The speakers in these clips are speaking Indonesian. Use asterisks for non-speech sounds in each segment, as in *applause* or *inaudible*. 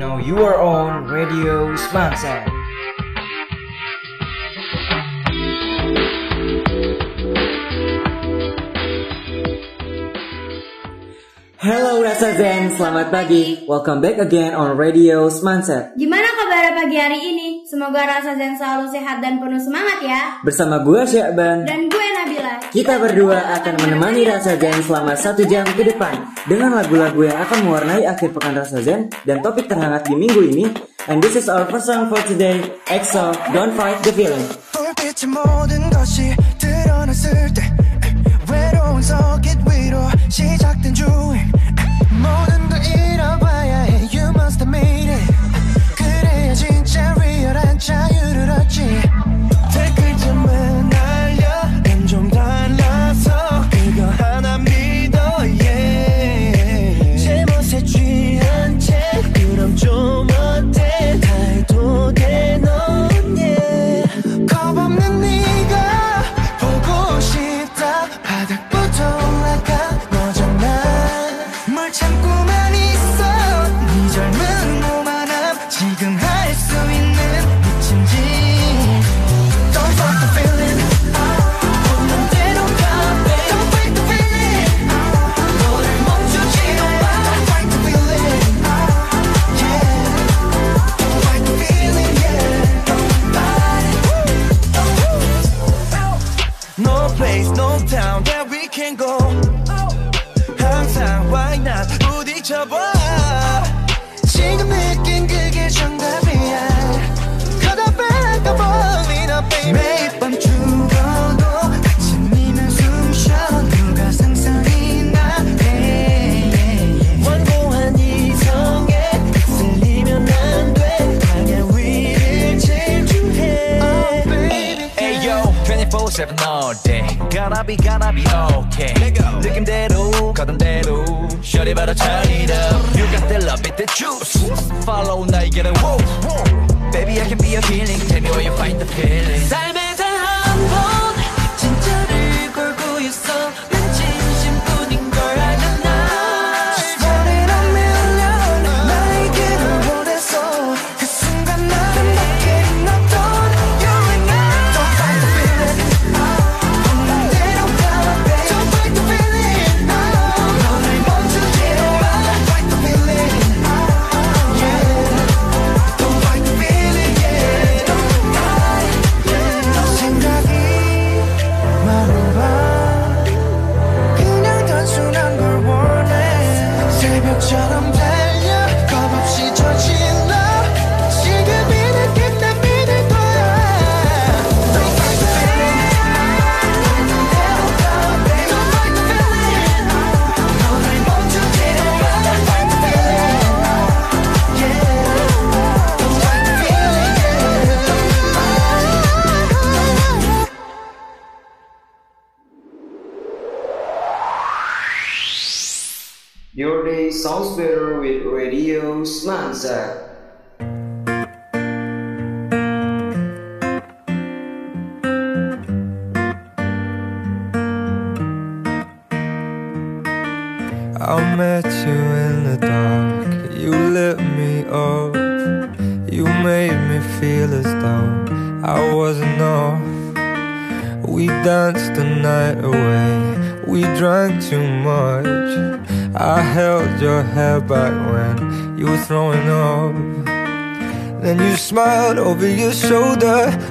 Now you are on Radio Smangsang. Hello Rasa Zen. selamat pagi. Welcome back again on Radio Smanset. Gimana kabar pagi hari ini? Semoga Rasa Zen selalu sehat dan penuh semangat ya. Bersama gue Syakban dan gue Nabila. Kita berdua akan menemani Rasa Zen selama satu jam ke depan. Dengan lagu-lagu yang akan mewarnai akhir pekan rasa Zen dan topik terhangat di minggu ini, and this is our first song for today, EXO, Don't Fight the Feeling. gotta be gonna be okay. 느낌대로 가던 대로 Shorty better turn it up You got the love it the juice. Follow 나에게는 woo. Baby I can be your healing. Tell me where you find the feeling.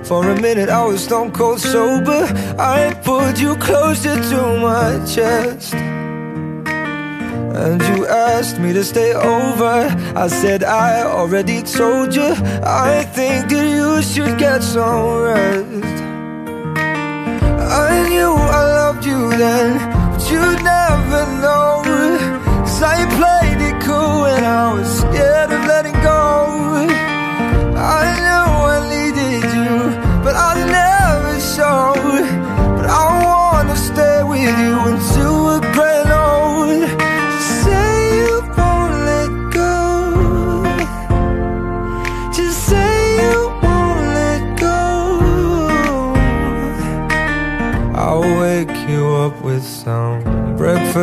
For a minute I was stone cold sober. I pulled you closer to my chest. And you asked me to stay over. I said I already told you. I think that you should get some rest. I knew I loved you then But you never know Cause I played it cool when I was scared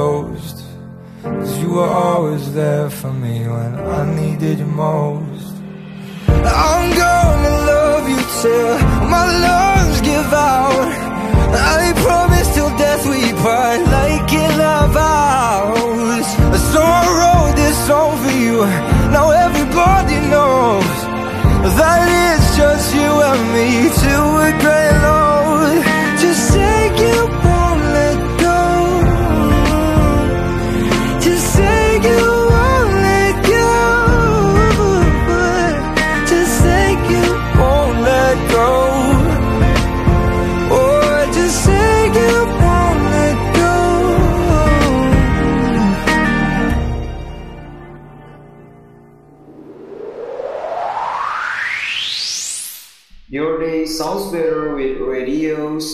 when. Cause you were always there for me when I needed you most. I'm gonna love you till my lungs give out. I promise till death we part like in our vows. So I wrote this song for you. Now everybody knows that it's just you and me till we're gray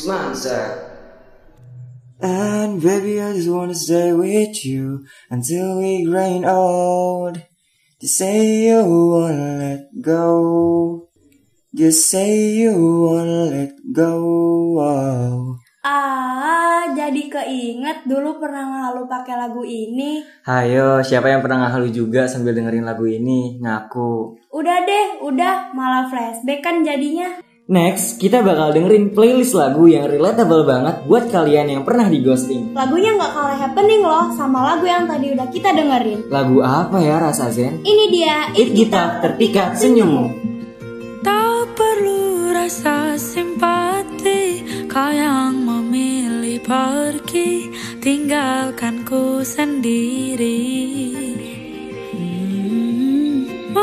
Smanza. And baby, I just wanna stay with you until we grain old. Just say you wanna let go. Just say you wanna let go. Wow. Ah, jadi keinget dulu pernah ngalu pakai lagu ini. Hayo, siapa yang pernah ngahalu juga sambil dengerin lagu ini? Ngaku. Udah deh, udah malah flashback kan jadinya. Next, kita bakal dengerin playlist lagu yang relatable banget buat kalian yang pernah di ghosting. Lagunya nggak kalah happening loh sama lagu yang tadi udah kita dengerin. Lagu apa ya rasa Zen? Ini dia It Kita Terpikat Senyummu. Tak perlu rasa simpati Kau yang memilih pergi Tinggalkanku sendiri Hmm,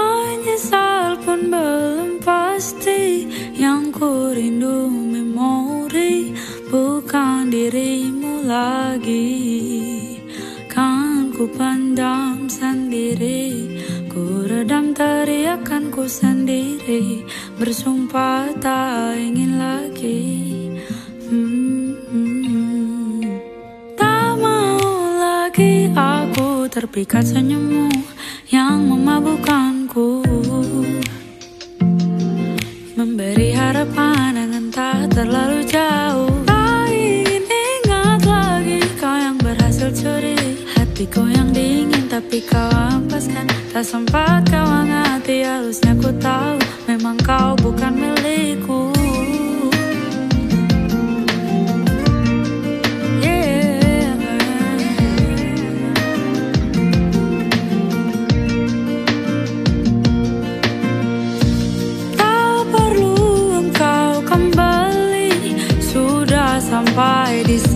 Menyesal pun belum pasti. Yang ku rindu memori Bukan dirimu lagi. Kan ku pendam sendiri Ku redam teriakanku sendiri. Bersumpah tak ingin lagi. Hmm, hmm. Tak mau lagi aku terpikat senyummu Yang memabukkanku Memberi harapan dengan tak terlalu jauh. Tak ingin ingat lagi kau yang berhasil curi Hatiku yang dingin tapi kau ampaskan Tak sempat kau hangati harusnya ku tahu. Memang kau bukan milikku Sudah sampai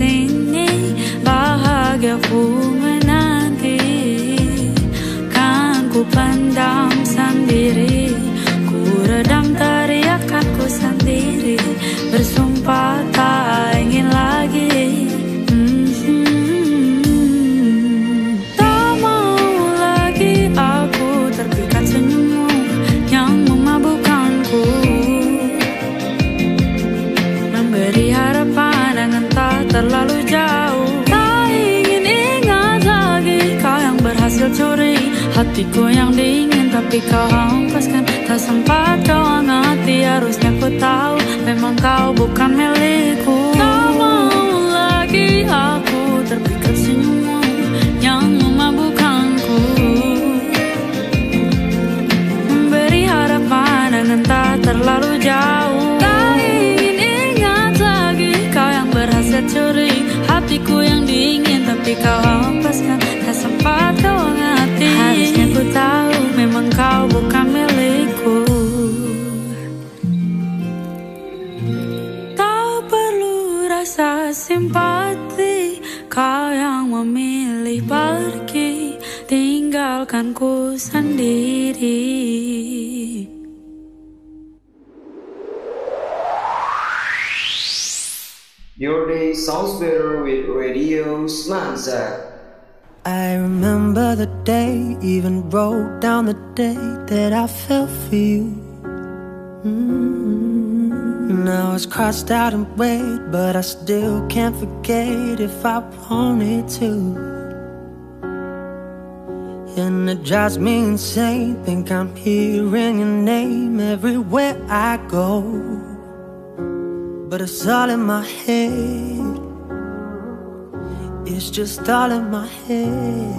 Hatiku yang dingin tapi kau hempaskan Tak sempat kau amati Harusnya ku tahu memang kau bukan milikku. Tak mau lagi aku terpikat senyummu Yang memabukanku. Memberi harapan dan entah terlalu jauh. Kau ingin ingat lagi Kau yang berhasil curi. Hatiku yang dingin tapi kau hempaskan Tak sempat kau amati. Harusnya ku tahu Memang kau bukan milikku. Tak perlu rasa simpati Kau yang memilih pergi. Tinggalkan ku sendiri. Your day sounds better with Radio Smanza. I remember the day, even wrote down the day that I fell for you. Mm. Now it's crossed out and red, but I still can't forget if I wanted to. And it drives me insane. Think I'm hearing your name everywhere I go. But it's all in my head. It's just all in my head.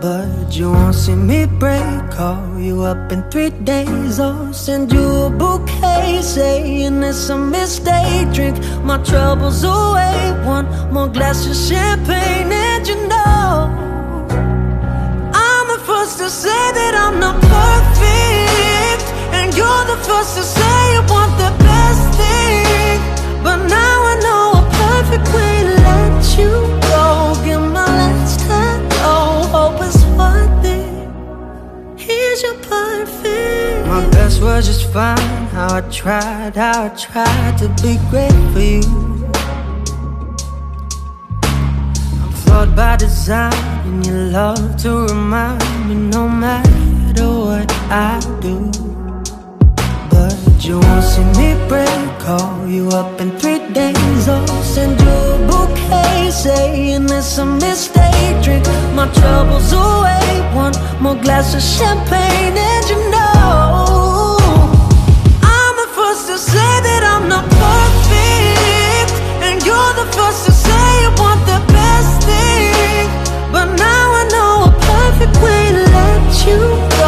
But you won't see me break. Call you up in three days or send you a bouquet saying it's a mistake. Drink my troubles away. One more glass of champagne, and you know I'm the first to say that I'm not perfect, and you're the first to say you want the best thing. But now let you go. Give my last hello, hope. Here's your perfect. My best was just fine. How I tried, how I tried to be great for you. I'm flawed by design, and you love to remind me no matter what I do. But you won't see me break. Call you up in three days or send you a bouquet saying it's a mistake. Drink my troubles away. One more glass of champagne, and you know I'm the first to say that I'm not perfect, and you're the first to say you want the best thing. But now I know a perfect way to let you go.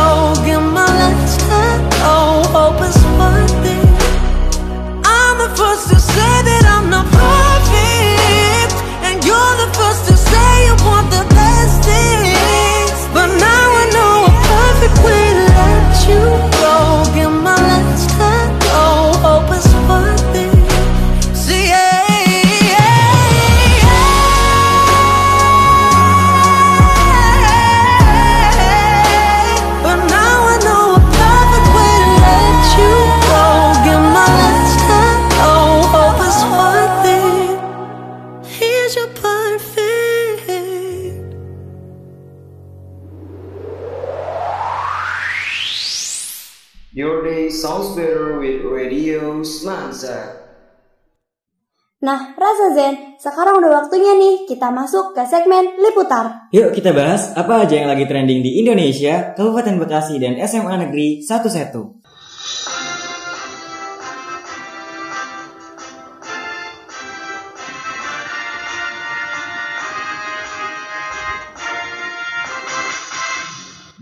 Zen, sekarang udah waktunya nih kita masuk ke segmen Liputar. Yuk kita bahas apa aja yang lagi trending di Indonesia, Kabupaten Bekasi, dan SMA Negeri 11.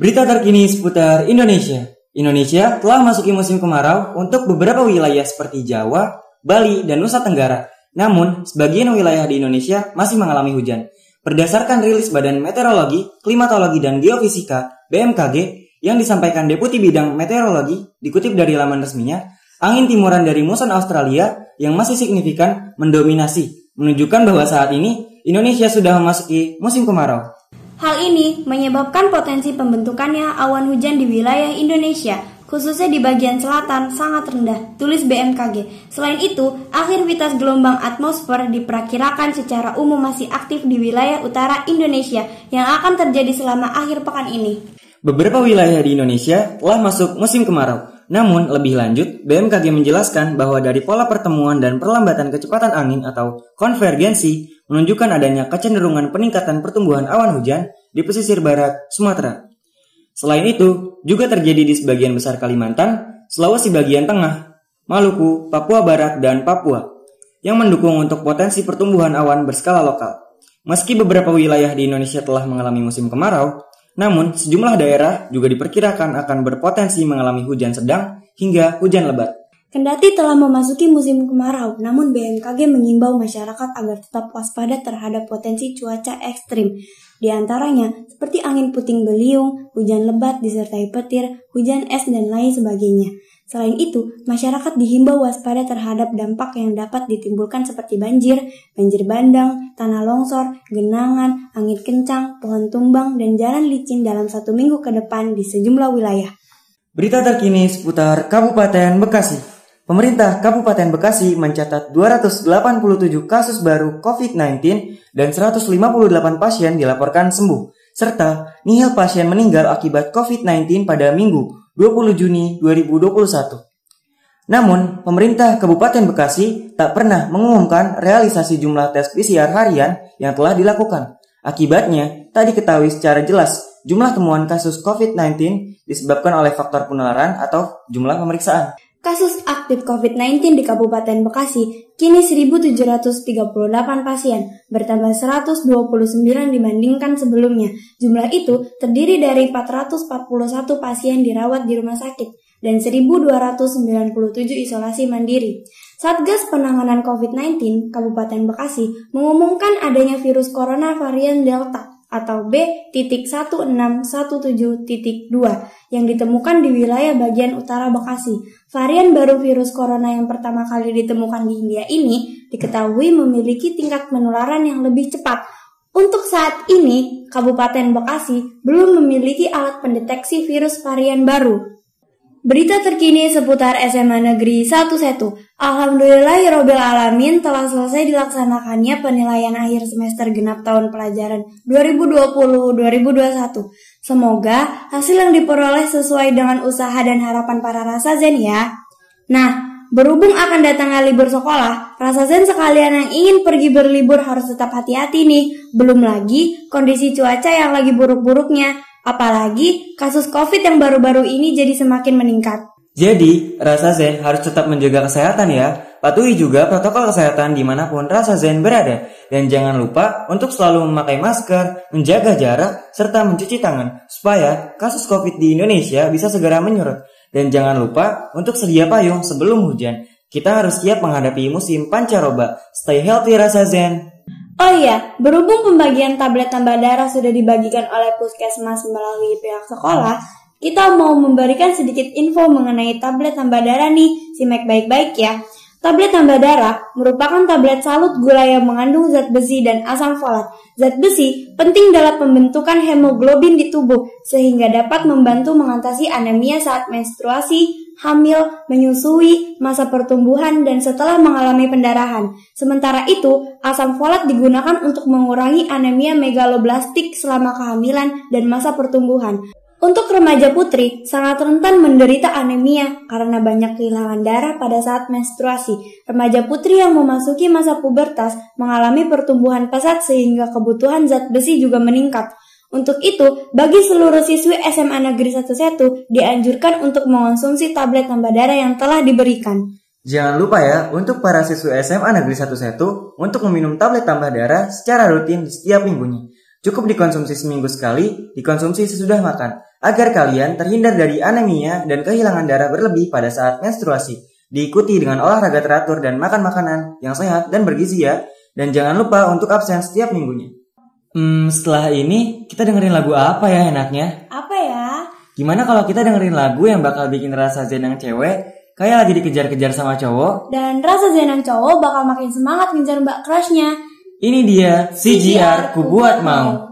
Berita terkini seputar Indonesia. Indonesia telah masuki musim kemarau untuk beberapa wilayah seperti Jawa, Bali, dan Nusa Tenggara. Namun, sebagian wilayah di Indonesia masih mengalami hujan. Berdasarkan rilis Badan Meteorologi, Klimatologi, dan Geofisika (BMKG) yang disampaikan Deputi Bidang Meteorologi, dikutip dari laman resminya, angin timuran dari muson Australia yang masih signifikan mendominasi, menunjukkan bahwa saat ini Indonesia sudah memasuki musim kemarau. Hal ini menyebabkan potensi pembentukannya awan hujan di wilayah Indonesia, khususnya di bagian selatan sangat rendah, tulis BMKG. Selain itu, aktivitas gelombang atmosfer diperkirakan secara umum masih aktif di wilayah utara Indonesia yang akan terjadi selama akhir pekan ini. Beberapa wilayah di Indonesia telah masuk musim kemarau. Namun, lebih lanjut, BMKG menjelaskan bahwa dari pola pertemuan dan perlambatan kecepatan angin atau konvergensi menunjukkan adanya kecenderungan peningkatan pertumbuhan awan hujan di pesisir barat Sumatera. Selain itu, juga terjadi di sebagian besar Kalimantan, Sulawesi bagian tengah, Maluku, Papua Barat, dan Papua, yang mendukung untuk potensi pertumbuhan awan berskala lokal. Meski beberapa wilayah di Indonesia telah mengalami musim kemarau, namun sejumlah daerah juga diperkirakan akan berpotensi mengalami hujan sedang hingga hujan lebat. Kendati telah memasuki musim kemarau, namun BMKG mengimbau masyarakat agar tetap waspada terhadap potensi cuaca ekstrim. Di antaranya seperti angin puting beliung, hujan lebat disertai petir, hujan es, dan lain sebagainya. Selain itu, masyarakat dihimbau waspada terhadap dampak yang dapat ditimbulkan seperti banjir, banjir bandang, tanah longsor, genangan, angin kencang, pohon tumbang, dan jalan licin dalam satu minggu ke depan di sejumlah wilayah. Berita terkini seputar Kabupaten Bekasi. Pemerintah Kabupaten Bekasi mencatat 287 kasus baru COVID-19 dan 158 pasien dilaporkan sembuh, serta nihil pasien meninggal akibat COVID-19 pada Minggu 20 Juni 2021. Namun, pemerintah Kabupaten Bekasi tak pernah mengumumkan realisasi jumlah tes PCR harian yang telah dilakukan. Akibatnya, tak diketahui secara jelas jumlah temuan kasus COVID-19 disebabkan oleh faktor penularan atau jumlah pemeriksaan. Kasus aktif COVID-19 di Kabupaten Bekasi kini 1.738 pasien, bertambah 129 dibandingkan sebelumnya. Jumlah itu terdiri dari 441 pasien dirawat di rumah sakit dan 1.297 isolasi mandiri. Satgas Penanganan COVID-19 Kabupaten Bekasi mengumumkan adanya virus corona varian Delta atau B.1617.2 yang ditemukan di wilayah bagian utara Bekasi. Varian baru virus corona yang pertama kali ditemukan di India ini diketahui memiliki tingkat penularan yang lebih cepat. Untuk saat ini, Kabupaten Bekasi belum memiliki alat pendeteksi virus varian baru. Berita terkini seputar SMA Negeri 11. Alhamdulillahirobbil alamin telah selesai dilaksanakannya penilaian akhir semester genap tahun pelajaran 2020-2021. Semoga hasil yang diperoleh sesuai dengan usaha dan harapan para rasa zen ya. Nah, berhubung akan datangnya libur sekolah, rasa zen sekalian yang ingin pergi berlibur harus tetap hati-hati nih. Belum lagi kondisi cuaca yang lagi buruk-buruknya. Apalagi kasus COVID yang baru-baru ini jadi semakin meningkat. Jadi, rasa zen harus tetap menjaga kesehatan ya. Patuhi juga protokol kesehatan di mana pun rasa zen berada. Dan jangan lupa untuk selalu memakai masker, menjaga jarak, serta mencuci tangan. Supaya kasus COVID di Indonesia bisa segera menyurut. Dan jangan lupa untuk sedia payung sebelum hujan. Kita harus siap menghadapi musim pancaroba. Stay healthy rasa zen. Oh iya, berhubung pembagian tablet tambah darah sudah dibagikan oleh puskesmas melalui pihak sekolah, kita mau memberikan sedikit info mengenai tablet tambah darah nih, simak baik-baik ya. Tablet tambah darah merupakan tablet salut gula yang mengandung zat besi dan asam folat. Zat besi penting dalam pembentukan hemoglobin di tubuh sehingga dapat membantu mengatasi anemia saat menstruasi, hamil, menyusui, masa pertumbuhan, dan setelah mengalami pendarahan. Sementara itu, asam folat digunakan untuk mengurangi anemia megaloblastik selama kehamilan dan masa pertumbuhan. Untuk remaja putri, sangat rentan menderita anemia karena banyak kehilangan darah pada saat menstruasi. Remaja putri yang memasuki masa pubertas mengalami pertumbuhan pesat sehingga kebutuhan zat besi juga meningkat. Untuk itu, bagi seluruh siswi SMA Negeri 11 dianjurkan untuk mengonsumsi tablet tambah darah yang telah diberikan. Jangan lupa ya, untuk para siswa SMA Negeri 11 untuk meminum tablet tambah darah secara rutin di setiap minggunya. Cukup dikonsumsi seminggu sekali, dikonsumsi sesudah makan, agar kalian terhindar dari anemia dan kehilangan darah berlebih pada saat menstruasi. Diikuti dengan olahraga teratur dan makan makanan yang sehat dan bergizi ya. Dan jangan lupa untuk absen setiap minggunya. Hmm, setelah ini kita dengerin lagu apa ya enaknya? Apa ya? Gimana kalau kita dengerin lagu yang bakal bikin rasa zen yang cewek kayak lagi dikejar-kejar sama cowok? Dan rasa zenang cowok bakal makin semangat ngejar mbak crushnya. Ini dia CGR ku buat mau. Aku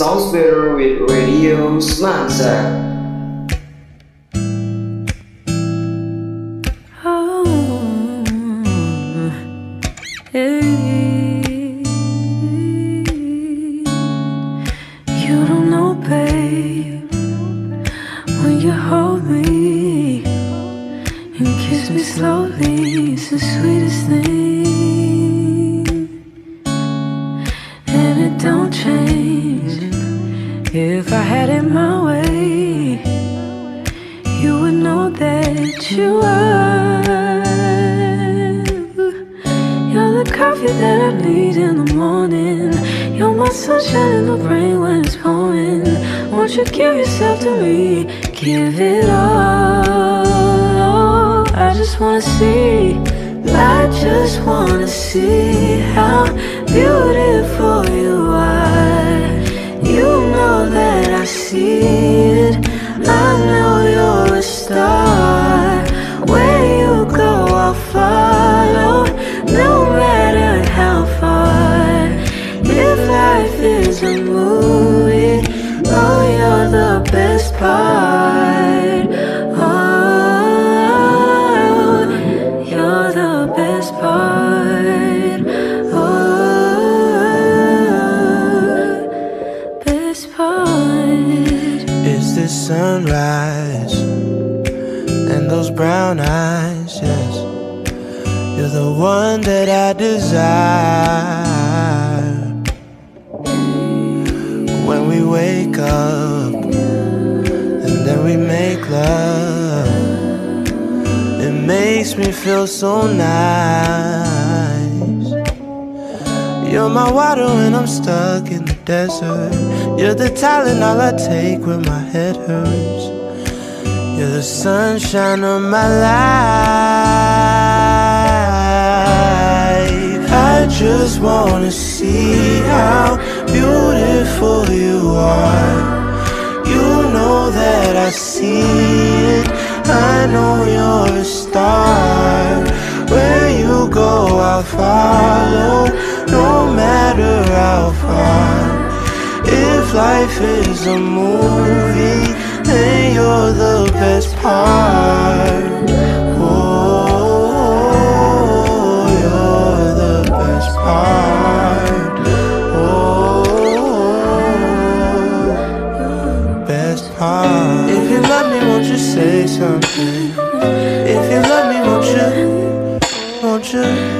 sounds better with Radio Semansa. Eh? My water when I'm stuck in the desert. You're the talent all I take when my head hurts. You're the sunshine of my life. I just wanna see how beautiful you are. You know that I see it. I know you're a star. Where you go, I'll follow, no matter how far. If life is a movie, then you're the best part. Oh, you're the best part. Oh, best part. If you love me, won't you say something? If you love me, won't you? Won't you?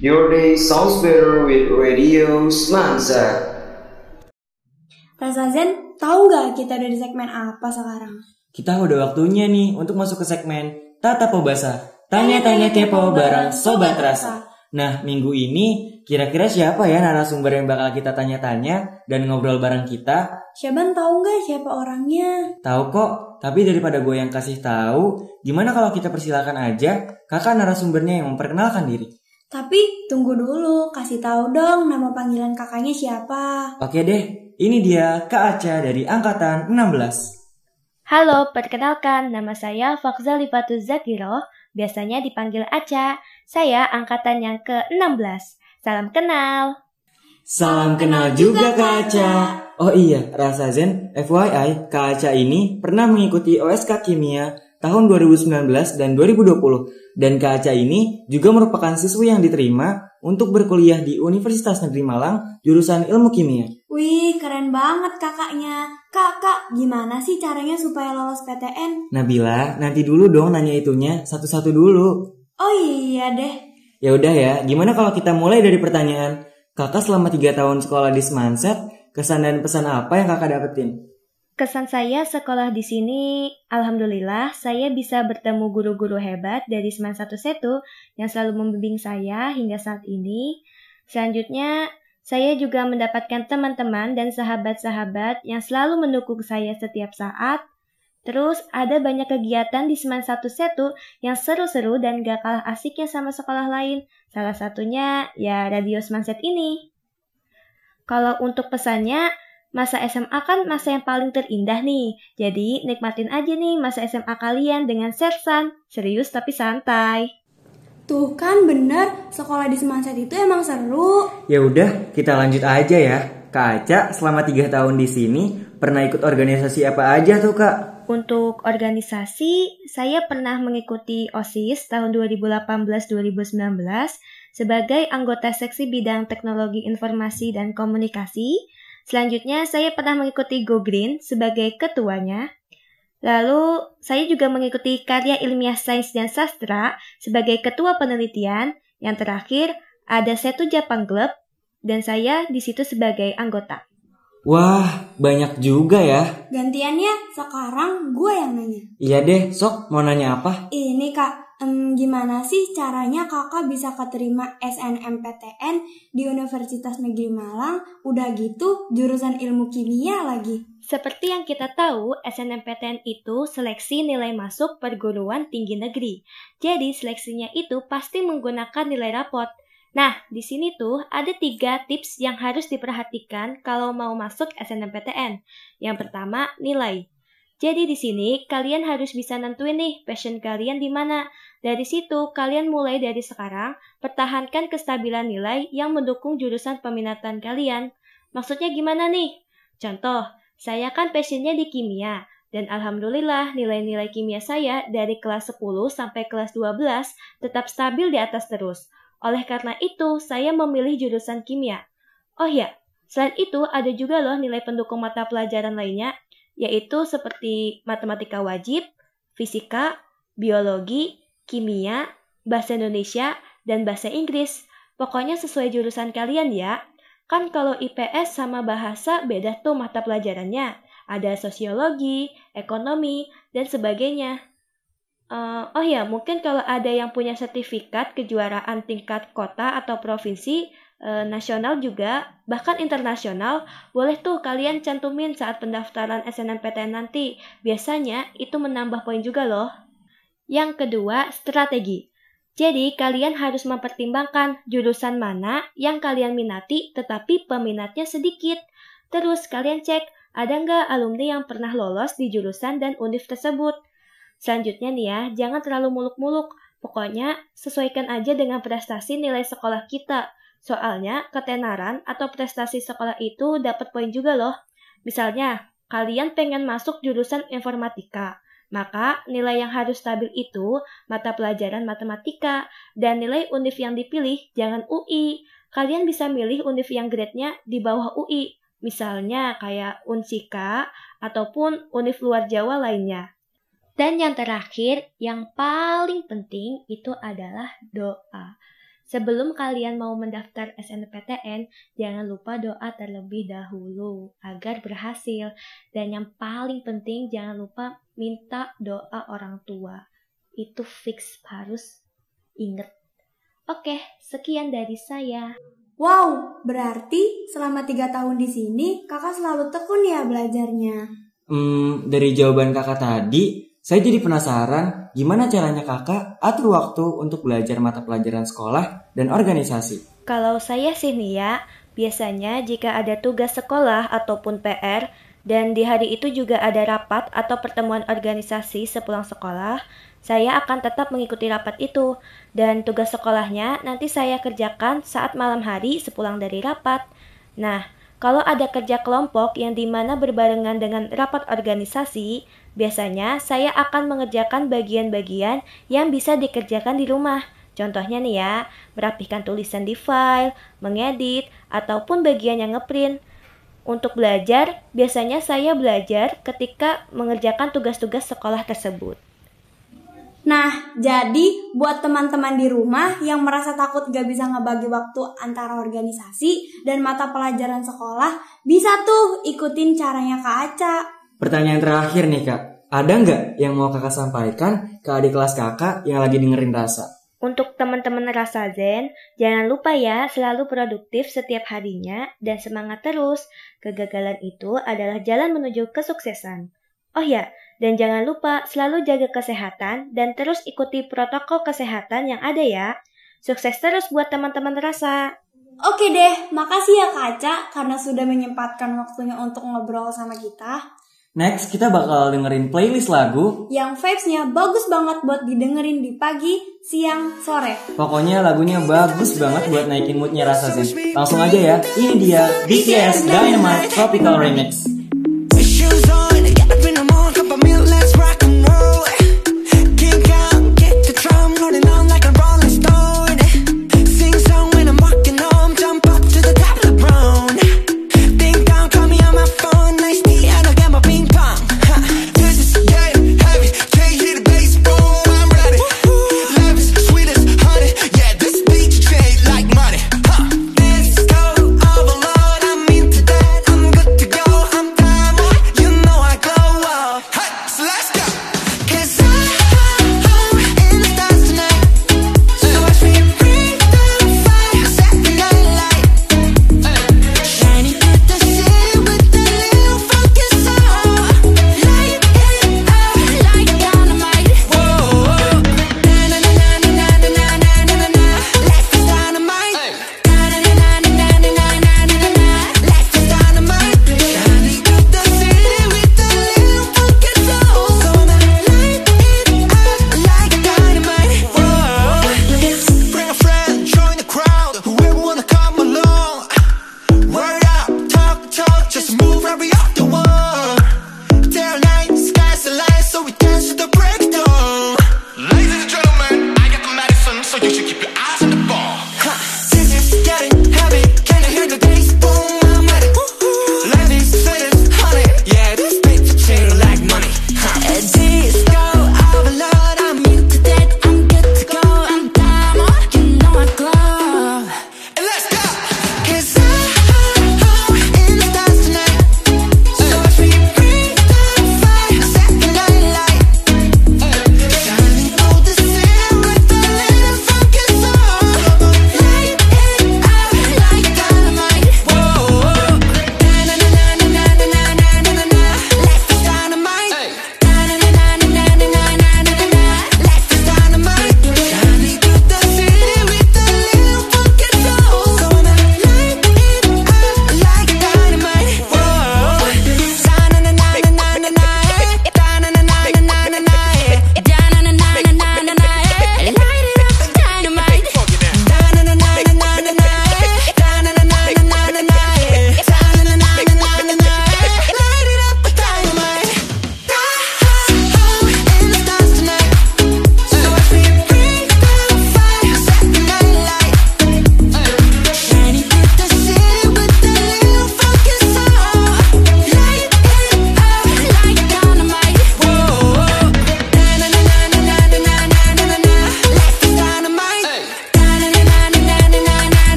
Your day sounds better with Radio Semansa. Rasa Zen, tahu nggak kita udah di segmen apa sekarang? Kita udah waktunya nih untuk masuk ke segmen Tata Pobasa. Tanya-tanya kepo bareng Sobat Rasa. Nah, minggu ini kira-kira siapa ya narasumber yang bakal kita tanya-tanya dan ngobrol bareng kita? Syaban tahu nggak siapa orangnya? Tahu kok, tapi daripada gue yang kasih tahu, gimana kalau kita persilakan aja kakak narasumbernya yang memperkenalkan diri? Tapi tunggu dulu, kasih tahu dong nama panggilan kakaknya siapa. Oke deh, ini dia Kak Aca dari Angkatan 16. Halo, perkenalkan nama saya Fakza Lifatu Zakiro, biasanya dipanggil Aca. Saya angkatan yang ke-16. Salam kenal. Salam kenal juga Kak Aca. Oh iya, Rasa Zen, FYI, Kak Aca ini pernah mengikuti OSK Kimia tahun 2019 dan 2020. Dan Kak Aca ini juga merupakan siswi yang diterima untuk berkuliah di Universitas Negeri Malang jurusan Ilmu Kimia. Wih, keren banget kakaknya. Kakak, gimana sih caranya supaya lolos PTN? Nabila, nanti dulu dong nanya itunya satu-satu dulu. Oh iya deh. Ya udah ya, gimana kalau kita mulai dari pertanyaan? Kakak selama 3 tahun sekolah di Semanset, kesan dan pesan apa yang kakak dapetin? Kesan saya sekolah di sini, alhamdulillah saya bisa bertemu guru-guru hebat dari Seman Satu Setu yang selalu membimbing saya hingga saat ini. Selanjutnya, saya juga mendapatkan teman-teman dan sahabat-sahabat yang selalu mendukung saya setiap saat. Terus ada banyak kegiatan di Seman Satu Setu yang seru-seru dan gak kalah asiknya sama sekolah lain. Salah satunya ya Radio Semanset ini. Kalau untuk pesannya, Masa SMA kan masa yang paling terindah nih. Jadi nikmatin aja nih masa SMA kalian dengan sersan. Serius tapi santai. Tuh kan bener, sekolah di Semanset itu emang seru. Ya udah, kita lanjut aja ya. Kak Aca selama 3 tahun di sini pernah ikut organisasi apa aja tuh Kak? Untuk organisasi, saya pernah mengikuti OSIS tahun 2018-2019 sebagai anggota seksi bidang teknologi informasi dan komunikasi. Selanjutnya, saya pernah mengikuti Go Green sebagai ketuanya. Lalu, saya juga mengikuti karya ilmiah sains dan sastra sebagai ketua penelitian. Yang terakhir, ada Setu Jepang Club, dan saya di situ sebagai anggota. Wah, banyak juga ya. Gantiannya, sekarang gue yang nanya. Iya deh, sok mau nanya apa? Ini kak, em, gimana sih caranya kakak bisa keterima SNMPTN di Universitas Negeri Malang? Udah gitu, jurusan ilmu kimia lagi. Seperti yang kita tahu, SNMPTN itu seleksi nilai masuk perguruan tinggi negeri. Jadi seleksinya itu pasti menggunakan nilai rapot. Nah, di sini tuh ada tiga tips yang harus diperhatikan kalau mau masuk SNMPTN. Yang pertama, nilai. Jadi di sini kalian harus bisa nentuin nih passion kalian di mana. Dari situ kalian mulai dari sekarang pertahankan kestabilan nilai yang mendukung jurusan peminatan kalian. Maksudnya gimana nih? Contoh, saya kan passionnya di kimia. Dan alhamdulillah nilai-nilai kimia saya dari kelas 10 sampai kelas 12 tetap stabil di atas terus. Oleh karena itu, saya memilih jurusan kimia. Oh ya, selain itu ada juga loh nilai pendukung mata pelajaran lainnya, yaitu seperti matematika wajib, fisika, biologi, kimia, bahasa Indonesia, dan bahasa Inggris. Pokoknya sesuai jurusan kalian ya. Kan kalau IPS sama bahasa beda tuh mata pelajarannya. Ada sosiologi, ekonomi, dan sebagainya. Eh, oh ya, mungkin kalau ada yang punya sertifikat kejuaraan tingkat kota atau provinsi, eh, nasional juga, bahkan internasional, boleh tuh kalian cantumin saat pendaftaran SNMPTN nanti. Biasanya itu menambah poin juga loh. Yang kedua, strategi. Jadi, kalian harus mempertimbangkan jurusan mana yang kalian minati tetapi peminatnya sedikit. Terus, kalian cek, ada nggak alumni yang pernah lolos di jurusan dan univ tersebut. Selanjutnya nih ya, jangan terlalu muluk-muluk. Pokoknya sesuaikan aja dengan prestasi nilai sekolah kita. Soalnya ketenaran atau prestasi sekolah itu dapat poin juga loh. Misalnya, kalian pengen masuk jurusan informatika. Maka nilai yang harus stabil itu mata pelajaran matematika dan nilai univ yang dipilih jangan UI. Kalian bisa milih univ yang grade-nya di bawah UI. Misalnya kayak Unsika ataupun univ luar Jawa lainnya. Dan yang terakhir, yang paling penting itu adalah doa. Sebelum kalian mau mendaftar SNPTN, jangan lupa doa terlebih dahulu agar berhasil. Dan yang paling penting, jangan lupa minta doa orang tua. Itu fix harus inget. Oke, sekian dari saya. Wow, berarti selama tiga tahun di sini kakak selalu tekun ya belajarnya. Hmm, dari jawaban kakak tadi, saya jadi penasaran gimana caranya kakak atur waktu untuk belajar mata pelajaran sekolah dan organisasi? Kalau saya sih nih ya, biasanya jika ada tugas sekolah ataupun PR, dan di hari itu juga ada rapat atau pertemuan organisasi sepulang sekolah, saya akan tetap mengikuti rapat itu. Dan tugas sekolahnya nanti saya kerjakan saat malam hari sepulang dari rapat. Nah, kalau ada kerja kelompok yang di mana berbarengan dengan rapat organisasi, Biasanya saya akan mengerjakan bagian-bagian yang bisa dikerjakan di rumah. Contohnya nih ya, merapihkan tulisan di file, mengedit, ataupun bagian yang ngeprint. Untuk belajar, biasanya saya belajar ketika mengerjakan tugas-tugas sekolah tersebut. Nah, jadi buat teman-teman di rumah yang merasa takut gak bisa ngebagi waktu antara organisasi dan mata pelajaran sekolah, bisa tuh ikutin caranya Kak Aca. Pertanyaan terakhir nih kak, ada nggak yang mau kakak sampaikan ke adik kelas kakak yang lagi dengerin rasa? Untuk teman-teman rasa Zen, jangan lupa ya selalu produktif setiap harinya dan semangat terus. Kegagalan itu adalah jalan menuju kesuksesan. Oh ya, dan jangan lupa selalu jaga kesehatan dan terus ikuti protokol kesehatan yang ada ya. Sukses terus buat teman-teman rasa. Oke deh, makasih ya Kaca karena sudah menyempatkan waktunya untuk ngobrol sama kita. Next, kita bakal dengerin playlist lagu yang vibes-nya bagus banget buat didengerin di pagi, siang, sore. Pokoknya lagunya bagus banget buat naikin moodnya rasa sih. Langsung aja ya, ini dia BTS Dynamite Tropical Remix.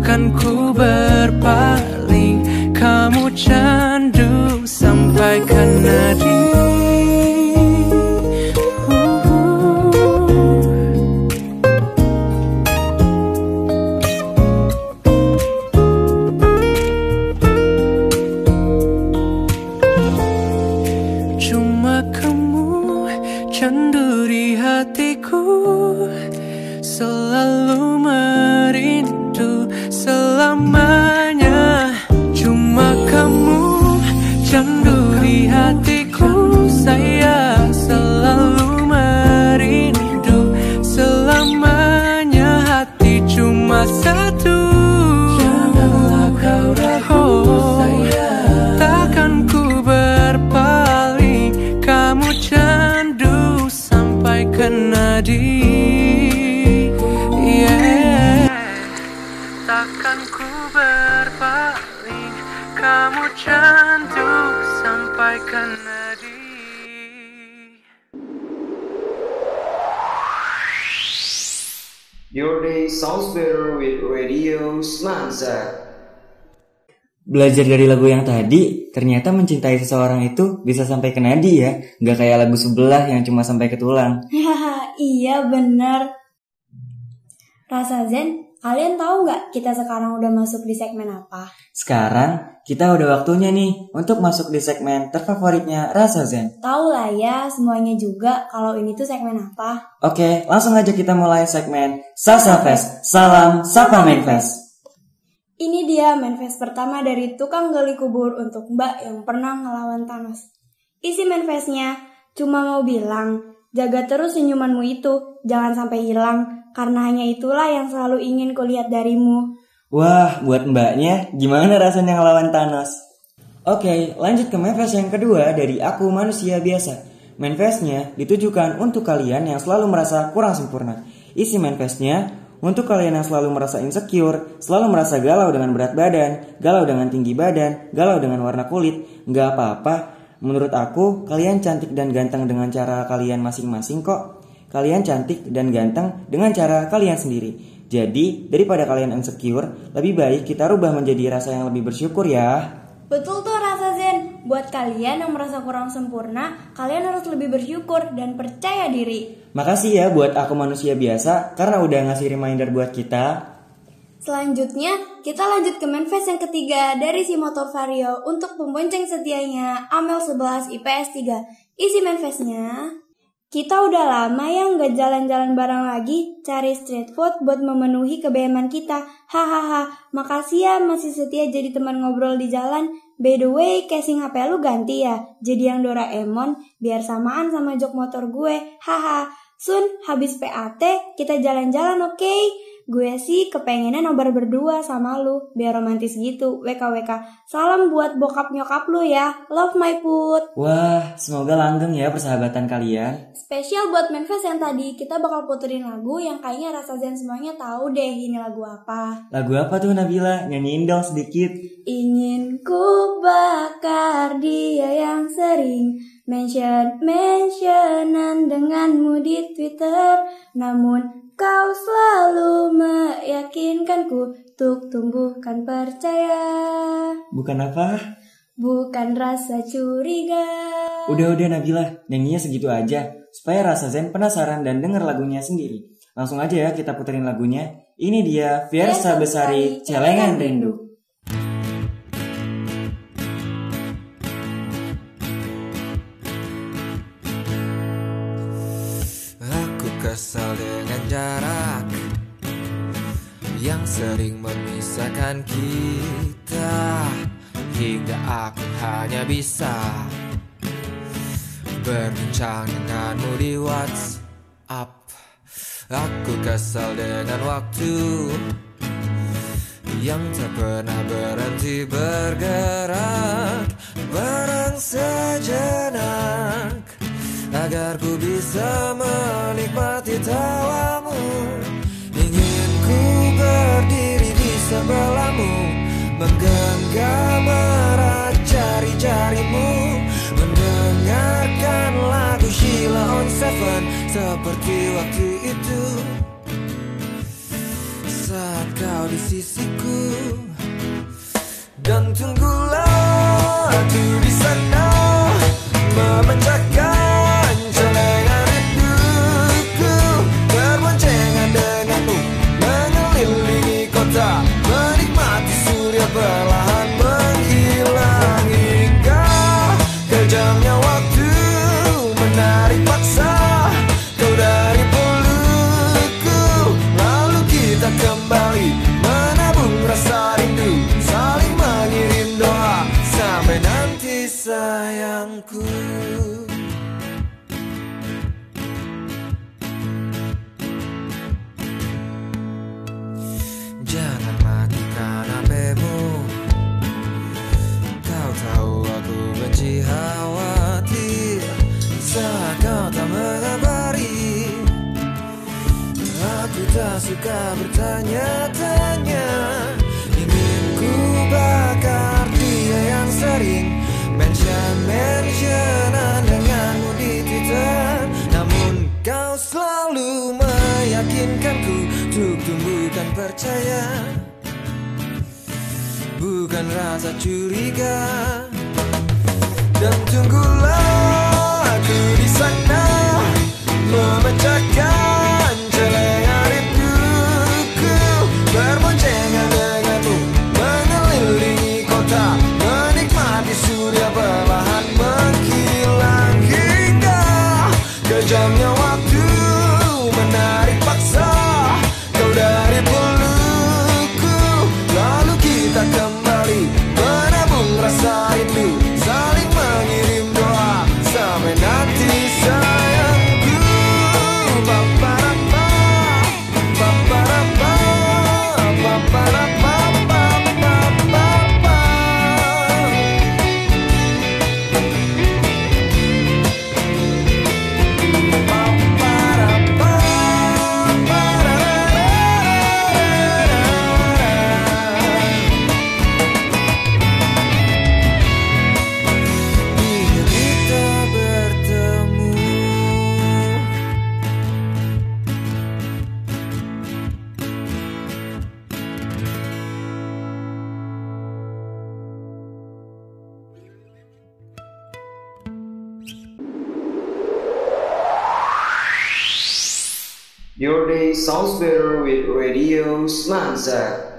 Takkan ku berpaling Belajar dari lagu yang tadi, ternyata mencintai seseorang itu bisa sampai ke nadi ya. Nggak kayak lagu sebelah yang cuma sampai ke tulang. *laughs* Iya bener. Rasa Zen, kalian tahu nggak kita sekarang udah masuk di segmen apa? Sekarang, kita udah waktunya nih untuk masuk di segmen terfavoritnya Rasa Zen. Tahu lah ya semuanya juga kalau ini tuh segmen apa. Oke, langsung aja kita mulai segmen Sasa Fest. Salam Sapa Main Fest. Ini dia manifest pertama dari tukang gali kubur untuk Mbak yang pernah ngelawan Thanos. Isi manifestnya cuma mau bilang, jaga terus senyumanmu itu, jangan sampai hilang, karena hanya itulah yang selalu ingin kulihat darimu. Wah, buat mbaknya, gimana rasanya ngelawan Thanos? Oke, lanjut ke manifest yang kedua dari aku manusia biasa. Manifestnya ditujukan untuk kalian yang selalu merasa kurang sempurna. Isi manifestnya untuk kalian yang selalu merasa insecure, selalu merasa galau dengan berat badan, galau dengan tinggi badan, galau dengan warna kulit, nggak apa-apa. Menurut aku, kalian cantik dan ganteng dengan cara kalian masing-masing kok. Kalian cantik dan ganteng dengan cara kalian sendiri. Jadi, daripada kalian insecure, lebih baik kita rubah menjadi rasa yang lebih bersyukur ya. Betul tuh rasa Zen. Buat kalian yang merasa kurang sempurna, kalian harus lebih bersyukur dan percaya diri. Makasih ya buat aku manusia biasa karena udah ngasih reminder buat kita. Selanjutnya, kita lanjut ke manifest yang ketiga dari si motor Vario untuk pembonceng setianya Amel 11 IPS 3. Isi manifestnya, kita udah lama ya nggak jalan-jalan bareng lagi, cari street food buat memenuhi kebeman kita. Hahaha, makasih ya masih setia jadi teman ngobrol di jalan. By the way, casing HP lu ganti ya, jadi yang Doraemon, biar samaan sama jok motor gue. Haha, Sun, habis PAT, kita jalan-jalan oke? Gue sih kepengennya nobar berdua sama lu, biar romantis gitu. WKWK. Salam buat bokap nyokap lu ya. Love my put. Wah, semoga langgeng ya persahabatan kalian. Spesial buat Manfest yang tadi, kita bakal puterin lagu yang kayaknya rasa zen semuanya tahu deh ini lagu apa. Lagu apa tuh Nabila? Nyanyiin dong sedikit. Ingin ku bakar dia yang sering mention mentionan denganmu di Twitter, namun kau selalu meyakinkanku untuk tumbuhkan percaya, Bukan apa? bukan rasa curiga. Udah-udah Nabila, nyanyinya segitu aja. Supaya rasa zen penasaran dan denger lagunya sendiri. Langsung aja ya kita puterin lagunya. Ini dia Fiersa Besari Celengan Rindu. Kita Hingga aku hanya bisa Berbincang denganmu di WhatsApp. Aku kesal dengan waktu Yang tak pernah berhenti bergerak. Barang sejenak Agar ku bisa menikmati tawamu sebelahmu Menggenggam erat jari-jarimu Mendengarkan lagu Sheila on Seven Seperti waktu itu. Saat kau di sisiku Dan tunggulah aku di sana Memecahkan rasa curiga. Dan tunggulah Your day sounds better with Radio Smanza.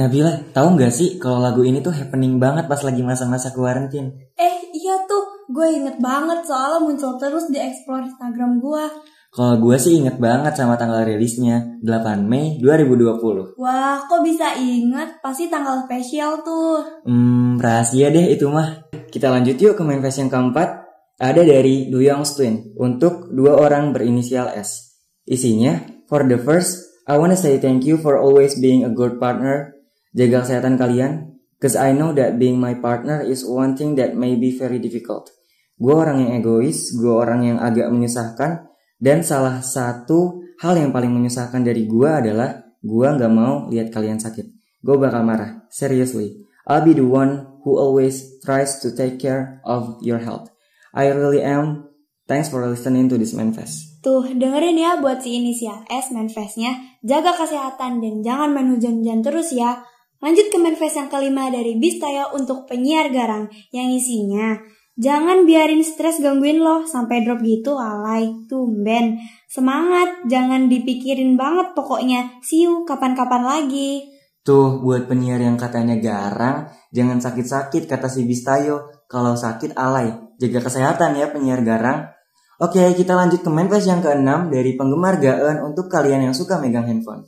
Nabila, tahu nggak sih kalau lagu ini tuh happening banget pas lagi masa-masa quarantine? Eh iya tuh, gue inget banget soalnya muncul terus di explore Instagram gue. Kalau gue sih inget banget sama tanggal rilisnya, 8 Mei 2020. Wah, kok bisa inget? Pasti tanggal spesial tuh. Hmm, rahasia deh itu mah. Kita lanjut yuk ke main yang keempat. Ada dari Du Young's Twin untuk dua orang berinisial S. Isinya, for the first, I wanna say thank you for always being a good partner. Jaga kesehatan kalian, cause I know that being my partner is one thing that may be very difficult. Gue orang yang egois, gue orang yang agak menyusahkan, dan salah satu hal yang paling menyusahkan dari gue adalah gue nggak mau lihat kalian sakit. Gue bakal marah, seriously. I'll be the one who always tries to take care of your health. I really am. Thanks for listening to this manifest. Tuh, dengerin ya buat si inisial S manifestnya. Jaga kesehatan dan jangan main hujan-hujan terus ya. Lanjut ke manifest yang kelima dari Bistayo untuk penyiar garang yang isinya. Jangan biarin stres gangguin lo sampai drop gitu alay. Tumben. Semangat, jangan dipikirin banget pokoknya. See you kapan-kapan lagi. Tuh, buat penyiar yang katanya garang, jangan sakit-sakit kata si Bistayo. Kalau sakit alay, jaga kesehatan ya penyiar garang. Oke, kita lanjut ke manifest yang keenam dari penggemar Gaen untuk kalian yang suka megang handphone.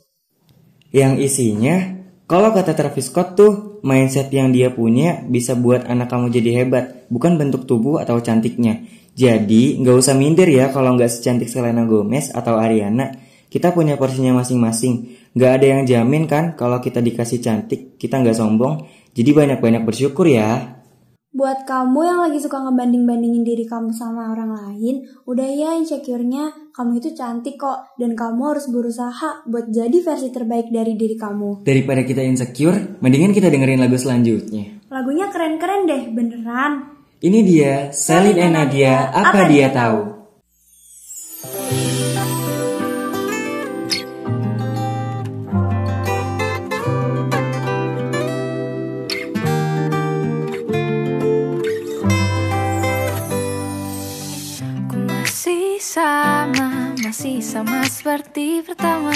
Yang isinya, kalau kata Travis Scott tuh, mindset yang dia punya bisa buat anak kamu jadi hebat, bukan bentuk tubuh atau cantiknya. Jadi, nggak usah minder ya kalau nggak secantik Selena Gomez atau Ariana. Kita punya porsinya masing-masing. Nggak ada yang jamin kan kalau kita dikasih cantik, kita nggak sombong. Jadi banyak-banyak bersyukur ya. Buat kamu yang lagi suka ngebanding-bandingin diri kamu sama orang lain, udah ya insecure-nya, kamu itu cantik kok, dan kamu harus berusaha buat jadi versi terbaik dari diri kamu. Daripada kita insecure, mendingan kita dengerin lagu selanjutnya. Lagunya keren-keren deh, beneran. Ini dia, Selin and Nadia, apa dia tahu? Ku sama, masih sama seperti pertama.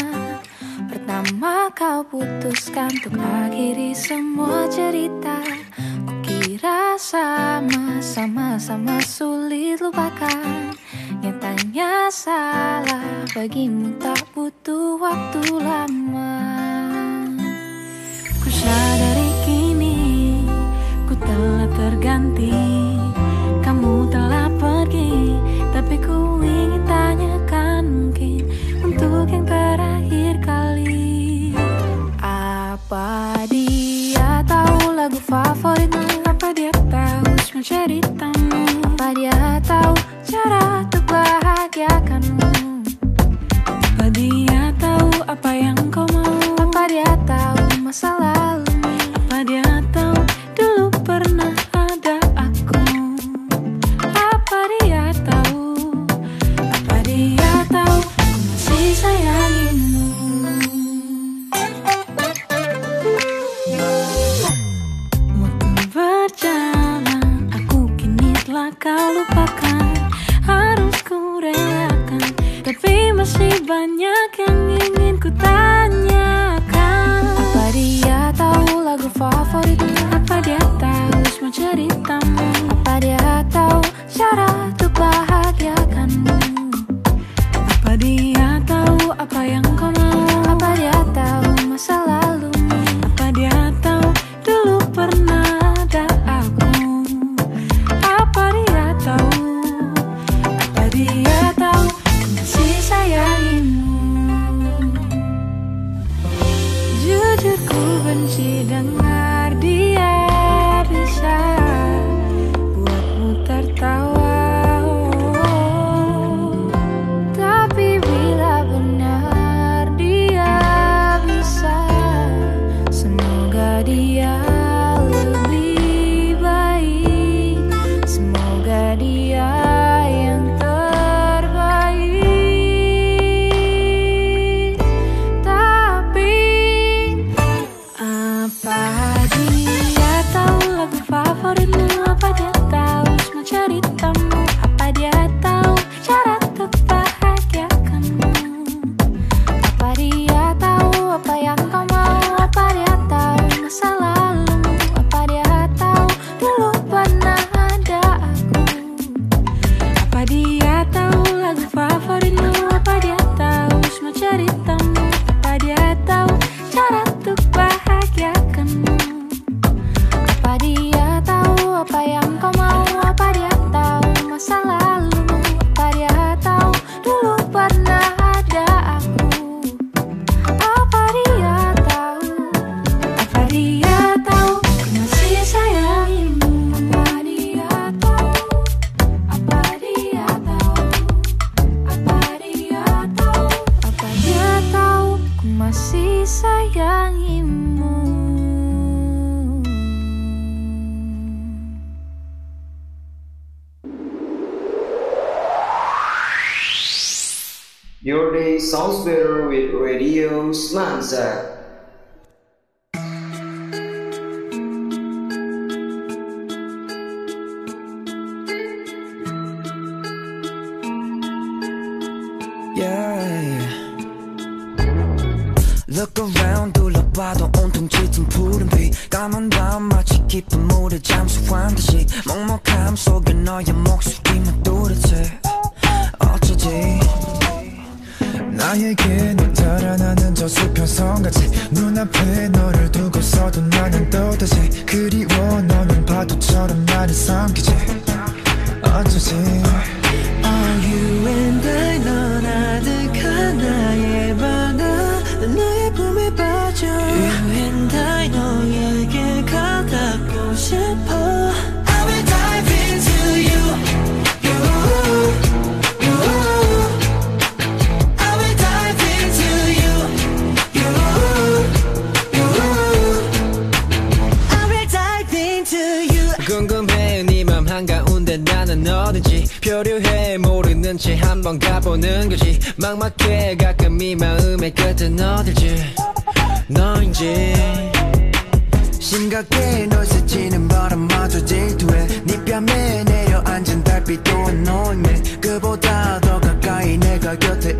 Pertama kau putuskan untuk akhiri semua cerita. Ku kira sama, sama-sama sulit lupakan. Nyatanya salah, bagimu tak butuh waktu lama. Ku sadari kini Ku telah terganti Apa dia tahu lagu favoritmu Apa dia tahu semua ceritamu Apa dia tahu cara untuk bahagiakanmu apa dia tahu apa yang kau mau? Apa dia tahu masa lalu? Apa dia tahu dulu pernah kau lupakan Harus ku relakan Tapi masih banyak yang ingin ku tanyakan Apa dia tahu lagu favoritmu? Apa dia tahu semua ceritamu? Apa dia tahu cara untuk bahagiakanmu? Apa dia tahu apa yang kau mau? Apa dia tahu masa chỉ đang ngắm 한번 가보는 거지. 막막해 가끔 이 마음의 끝은 어딜지. 너인지. 심각해 널 스치는 바람 마저 질투해. 네 뺨에 내려앉은 달빛도 너네 그보다 더 가까이 내가 곁에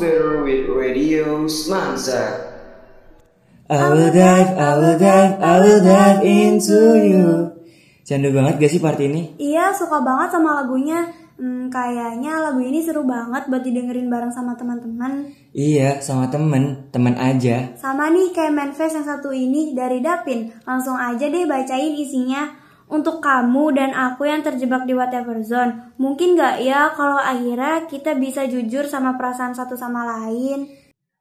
better with Radio Semansa. I will dive, I will dive, I will dive into you. Candu banget gak sih part ini? Iya, suka banget sama lagunya. Hmm, kayaknya lagu ini seru banget buat didengerin bareng sama teman-teman. Iya, sama temen, temen aja. Sama nih kayak manifest yang satu ini dari Dapin. Langsung aja deh bacain isinya. Untuk kamu dan aku yang terjebak di whatever zone, mungkin gak ya kalau akhirnya kita bisa jujur sama perasaan satu sama lain?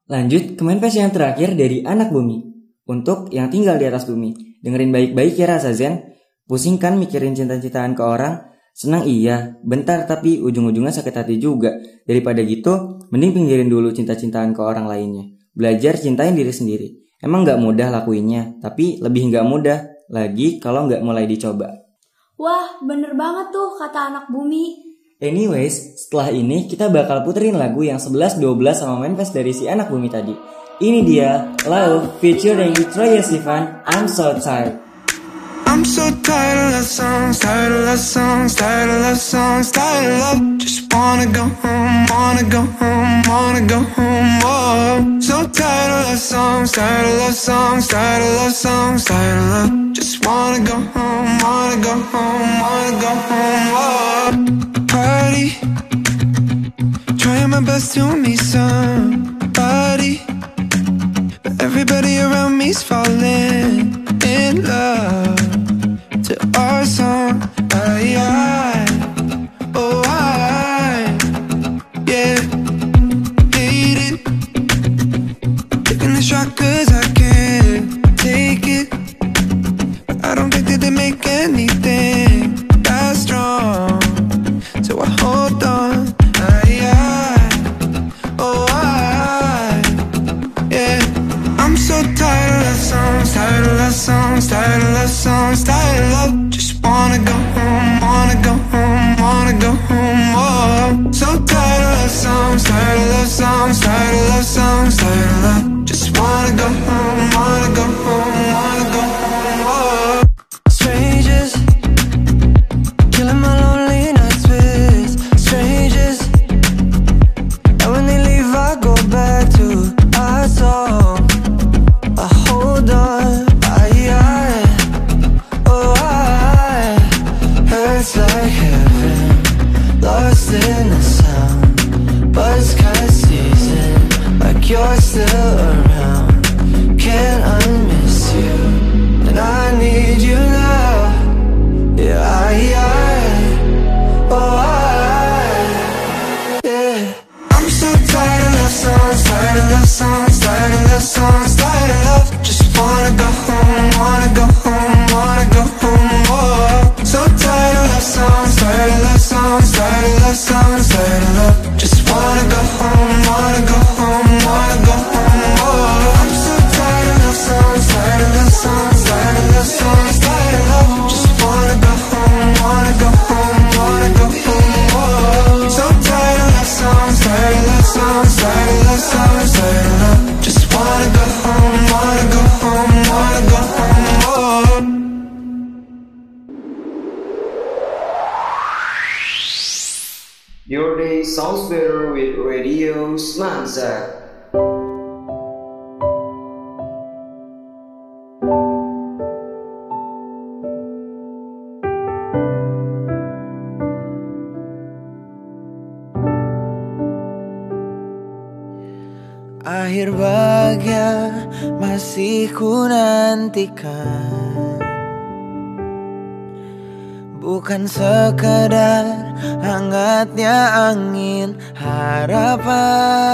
Lanjut ke manifest yang terakhir dari anak bumi. Untuk yang tinggal di atas bumi. Dengerin baik-baik ya rasa zen. Pusing kan mikirin cinta-cintaan ke orang? Senang iya, bentar tapi ujung-ujungnya sakit hati juga. Daripada gitu, mending pinggirin dulu cinta-cintaan ke orang lainnya. Belajar cintain diri sendiri. Emang gak mudah lakuinnya, tapi lebih gak mudah lagi kalau nggak mulai dicoba. Wah, bener banget tuh kata anak bumi. Anyways, setelah ini kita bakal puterin lagu yang 11-12 sama manifest dari si anak bumi tadi. Ini dia, Love featuring Troye Sivan, I'm So Tired. I'm so tired of love songs, tired of love songs, tired of love songs, tired of love. Just wanna go home, wanna go home, wanna go home. Whoa. So tired of love songs, tired of love songs, tired of love songs, tired of love. Just wanna go home, wanna go home, wanna go home. Whoa. Party, trying my best to meet somebody, but everybody around me's falling in love to our song. I, I, songs, tired of love songs, tired of love. Just wanna go home, wanna go home, wanna go home. Oh, so tired of love songs, tired of love songs, tired of love songs, tired of love. Just wanna go home, wanna go home, songs, masih ku nantikan. Bukan sekadar hangatnya angin harapan.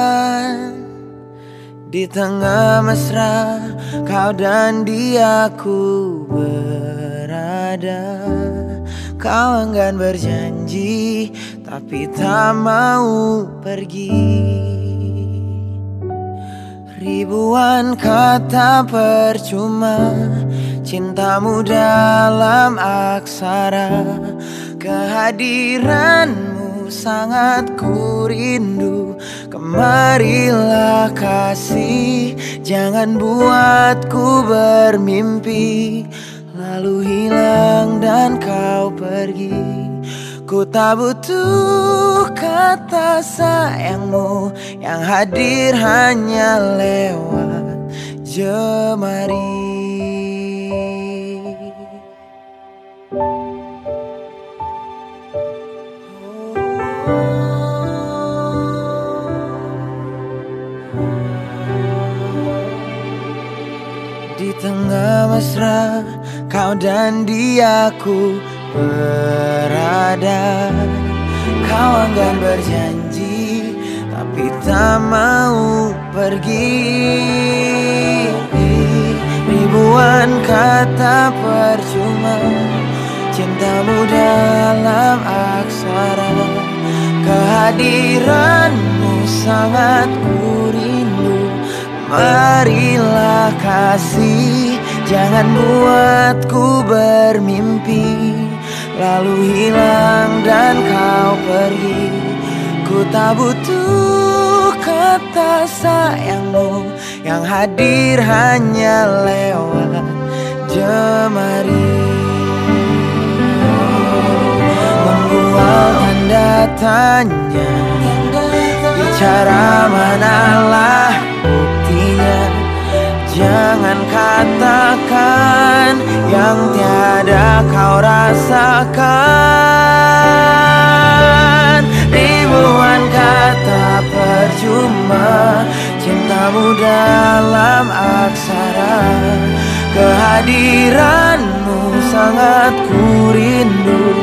Di tengah mesra kau dan diaku berada. Kau enggan berjanji tapi tak mau pergi Ribuan kata percuma Cintamu dalam aksara. Kehadiranmu sangat ku rindu. Kemarilah kasih Jangan buatku bermimpi. Lalu hilang dan kau pergi Ku tak butuh kata sayangmu Yang hadir hanya lewat jemari. Di tengah mesra kau dan diaku berada. Kau enggan berjanji tapi tak mau pergi. Ribuan kata percuma Cintamu dalam aksara. Kehadiranmu sangat ku rindu. Marilah kasih Jangan buatku bermimpi Lalu hilang dan kau pergi. Ku tak butuh kata sayangmu Yang hadir hanya lewat jemari. Membuat tanda tanya Bicara manalah Jangan katakan yang tiada kau rasakan. Ribuan kata percuma Cintamu dalam aksara. Kehadiranmu sangat ku rindu.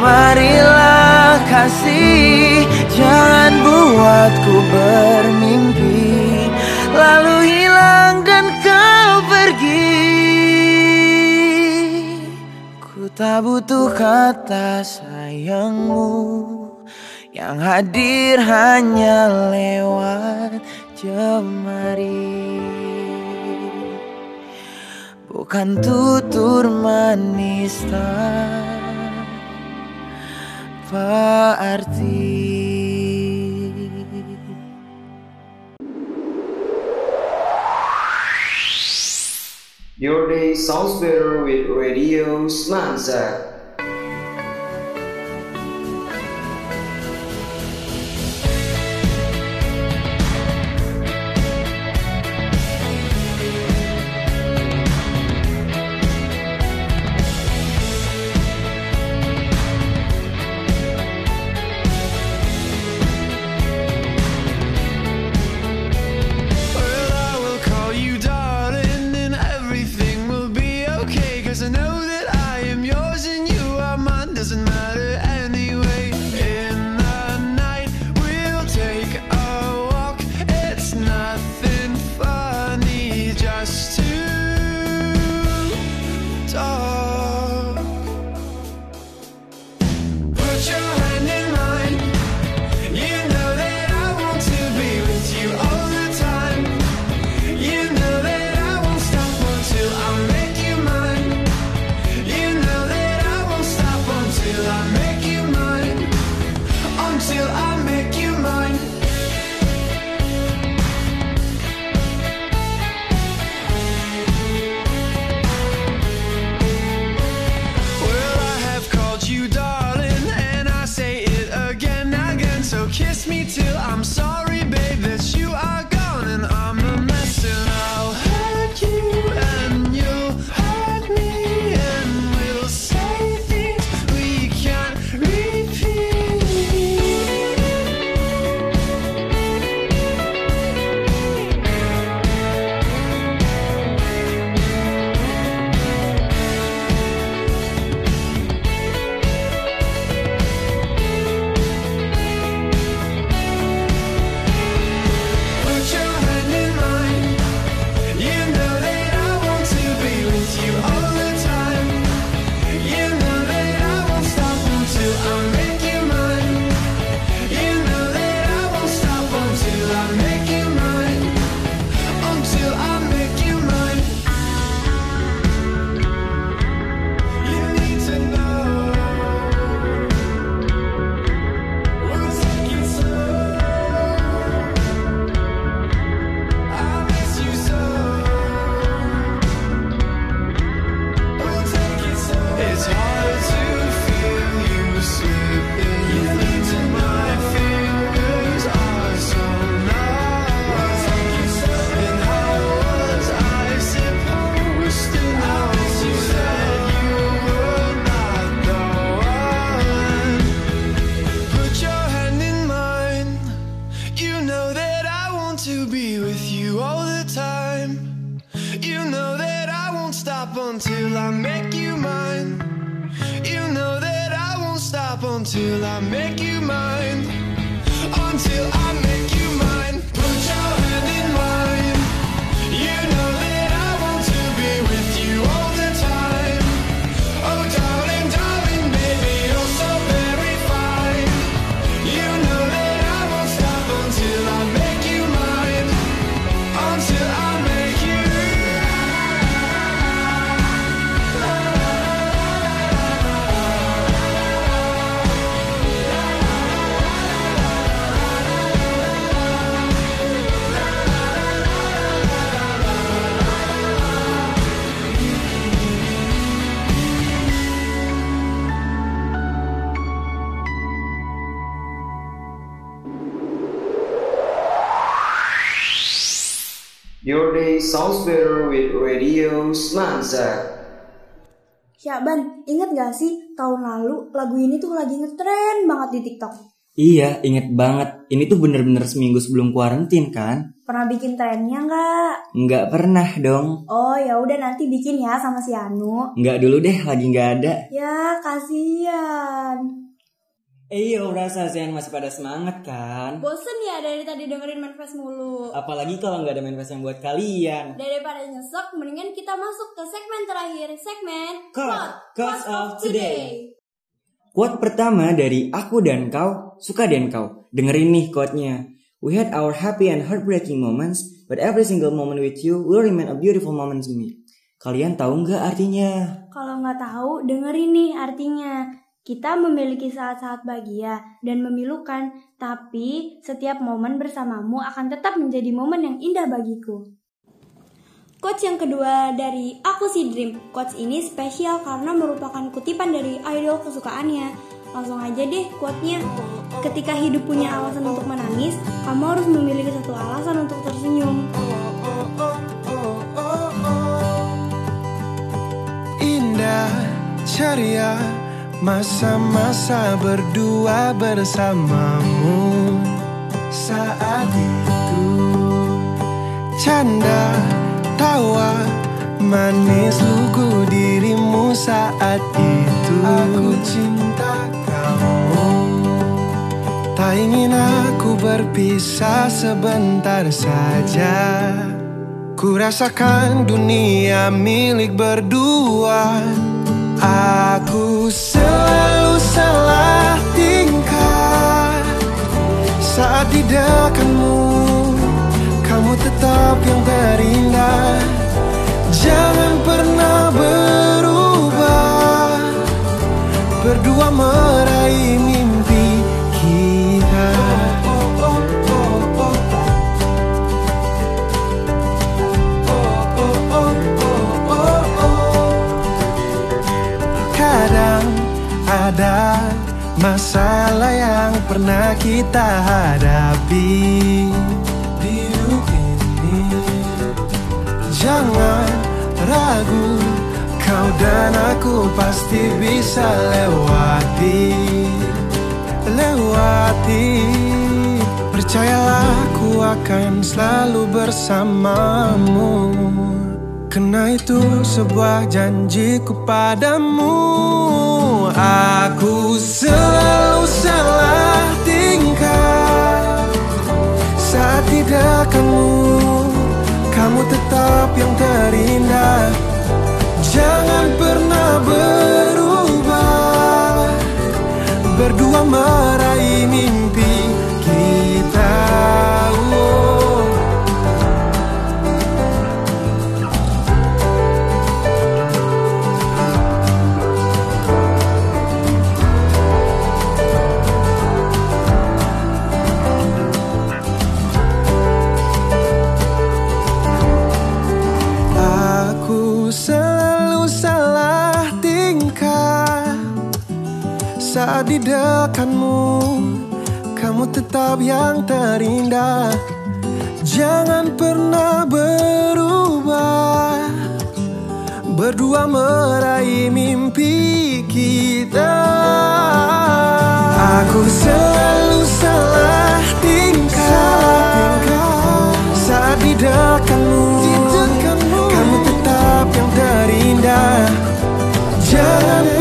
Marilah kasih Jangan buatku bermimpi. Lalu pergi Ku tak butuh kata sayangmu. Yang hadir hanya lewat jemari. Bukan tutur manis tanpa arti Your day sounds better with Radio Smanza. Sounds better with Radio Semansa. Syaban, inget gak sih tahun lalu lagu ini tuh lagi ngetren banget di TikTok. Iya, inget banget. Ini tuh bener-bener seminggu sebelum kuarantin kan? Pernah bikin trennya nggak? Nggak pernah dong. Oh ya udah nanti bikin ya sama si Anu. Nggak dulu deh, lagi nggak ada. Ya kasihan. Eh rasa Zen masih pada semangat kan? Bosen ya dari tadi dengerin manifest mulu. Apalagi kalau nggak ada manifest yang buat kalian. Daripada nyesek, mendingan kita masuk ke segmen terakhir, segmen Quote, Quote of Today. Quote pertama dari aku dan kau, suka dan kau. Dengerin nih quote-nya. We had our happy and heartbreaking moments, but every single moment with you will remain a beautiful moment to me. Kalian tahu nggak artinya? Kalau nggak tahu, dengerin nih artinya. Kita memiliki saat-saat bahagia dan memilukan, tapi setiap momen bersamamu akan tetap menjadi momen yang indah bagiku. Quotes yang kedua dari Aku Si Dream. Quotes ini spesial karena merupakan kutipan dari idol kesukaannya. Langsung aja deh quote-nya. Ketika hidup punya alasan untuk menangis, kamu harus memiliki satu alasan untuk tersenyum. Indah, ceria, masa-masa berdua bersamamu. Saat itu Canda, tawa, manis lugu dirimu saat itu. Aku cinta kamu. Tak ingin aku berpisah sebentar saja. Ku rasakan dunia milik berdua Aku selalu salah tingkah. Saat di dekatmu Kamu tetap yang terindah. Jangan pernah berubah. Berdua meraih ada masalah yang pernah kita hadapi di ini. Jangan ragu, kau dan aku pasti bisa lewati, lewati. Percayalah, aku akan selalu bersamamu. Kena itu sebuah janjiku padamu Aku selalu salah tingkah. Saat di dekatmu Kamu tetap yang terindah. Jangan pernah berubah. Berdua meraih mimpi dekatmu Kamu tetap yang terindah. Jangan pernah berubah. Berdua meraih mimpi kita. Aku selalu salah tingkah. Saat di dekatmu Kamu tetap yang terindah. Jangan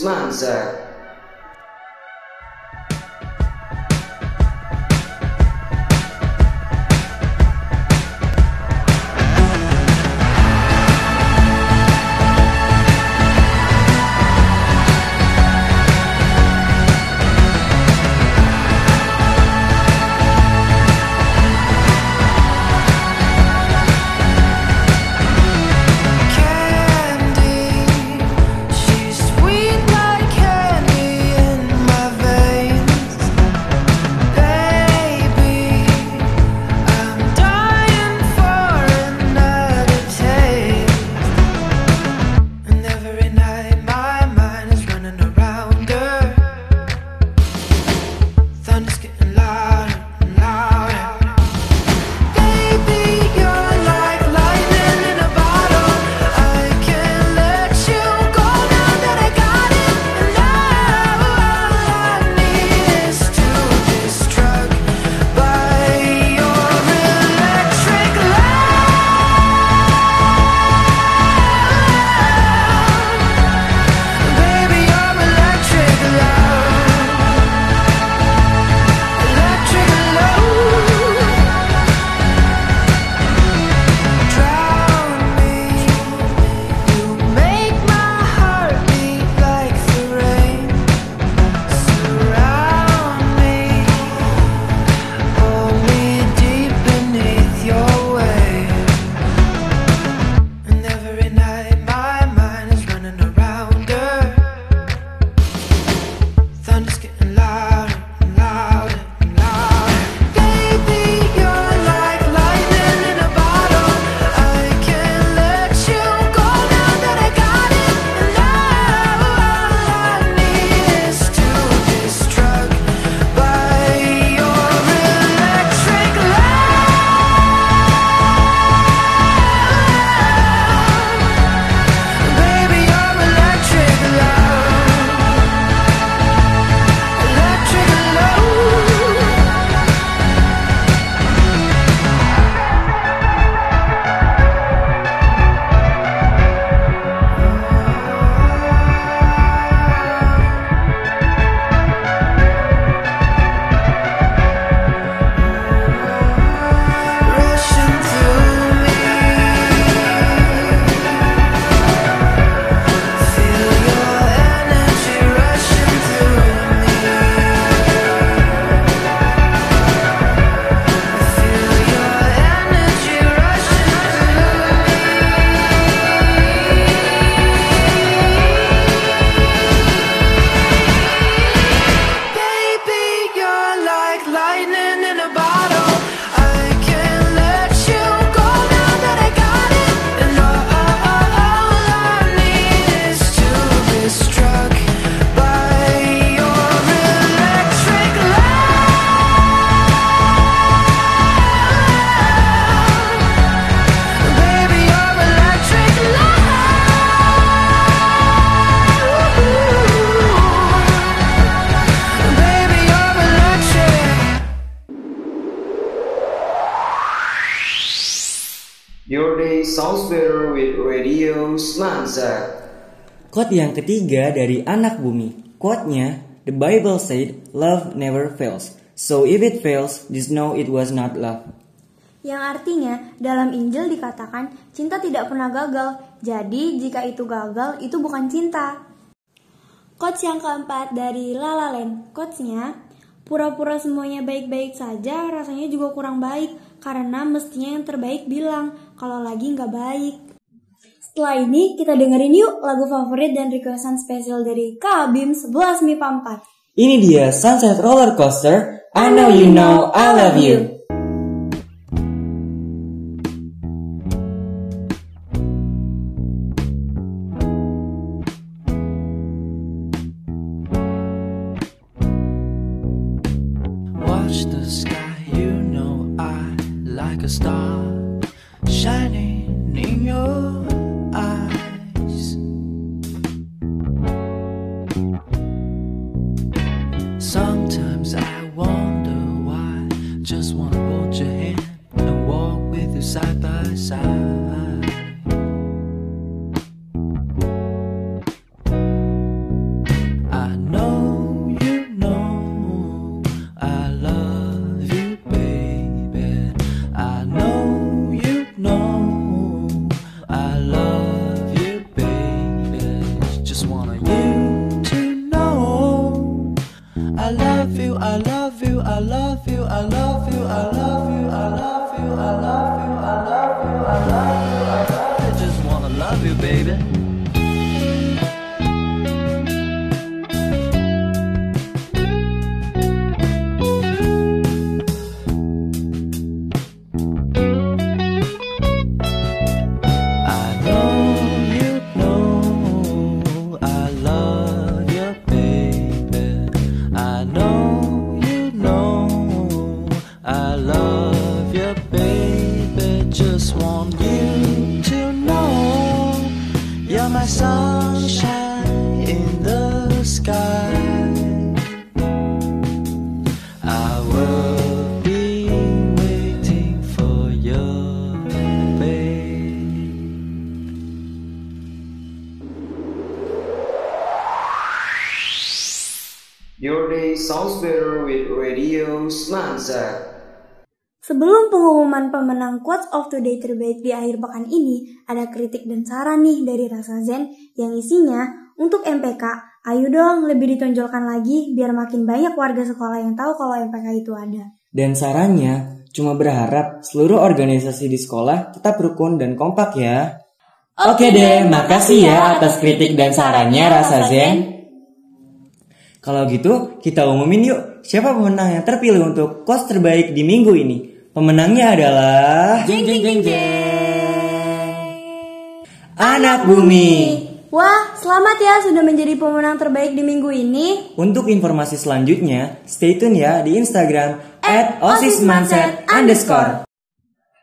Islam said, uh, Kot Quote yang ketiga dari anak bumi. Quote-nya, The Bible said, love never fails. So if it fails, just know it was not love. Yang artinya, dalam Injil dikatakan, cinta tidak pernah gagal. Jadi, jika itu gagal, itu bukan cinta. Quotes yang keempat dari La La Land. Quotesnya, pura-pura semuanya baik-baik saja rasanya juga kurang baik. Karena mestinya yang terbaik bilang, kalau lagi nggak baik. Setelah ini kita dengerin yuk lagu favorit dan requestan spesial dari Kabim 11 Mi 4. Ini dia Sunset Roller Coaster. I know you know I love you. Sebelum pengumuman pemenang Quotes of the Day terbaik di akhir pekan ini, ada kritik dan saran nih dari Rasa Zen yang isinya, untuk MPK, ayo dong lebih ditonjolkan lagi biar makin banyak warga sekolah yang tahu kalau MPK itu ada. Dan sarannya, cuma berharap seluruh organisasi di sekolah tetap rukun dan kompak ya. Oke deh, makasih ya atas kritik dan sarannya Rasa Zen. Kalau gitu, kita umumin yuk siapa pemenang yang terpilih untuk kos terbaik di minggu ini. Pemenangnya adalah Jeng jeng jeng Anak Bumi. Wah, selamat ya sudah menjadi pemenang terbaik di minggu ini. Untuk informasi selanjutnya, stay tune ya di Instagram at osismanset underscore.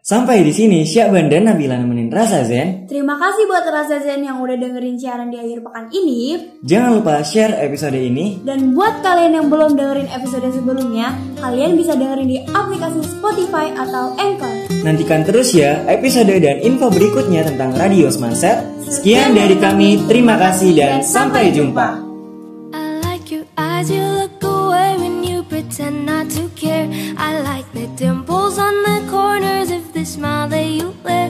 Sampai di sini Syakban dan Nabila Rasa Zen. Terima kasih buat Rasa Zen yang udah dengerin siaran di akhir pekan ini. Jangan lupa share episode ini Dan buat kalian yang belum dengerin episode sebelumnya, kalian bisa dengerin di aplikasi Spotify atau Anchor. Nantikan terus ya episode dan info berikutnya tentang Radio Semanset. Sekian dari kami, terima kasih dan sampai jumpa. I like your eyes, you look away when you pretend not to care. I like the dimples on the corners of the smile that you wear.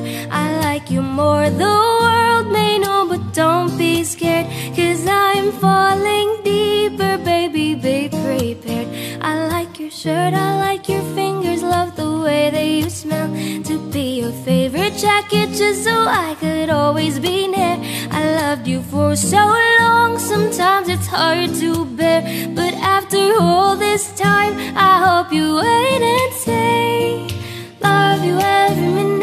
You more, the world may know, but don't be scared. Cause I'm falling deeper, baby, be prepared. I like your shirt, I like your fingers, love the way that you smell. To be your favorite jacket, just so I could always be near. I loved you for so long, sometimes it's hard to bear. But after all this time, I hope you wait and say, Love you every minute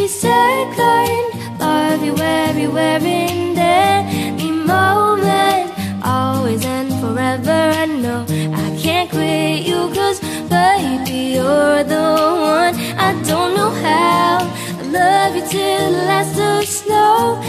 that we second. Love you everywhere in every moment. Always and forever. I know I can't quit you, cause baby, you're the one. I don't know how. I love you till the last of snow.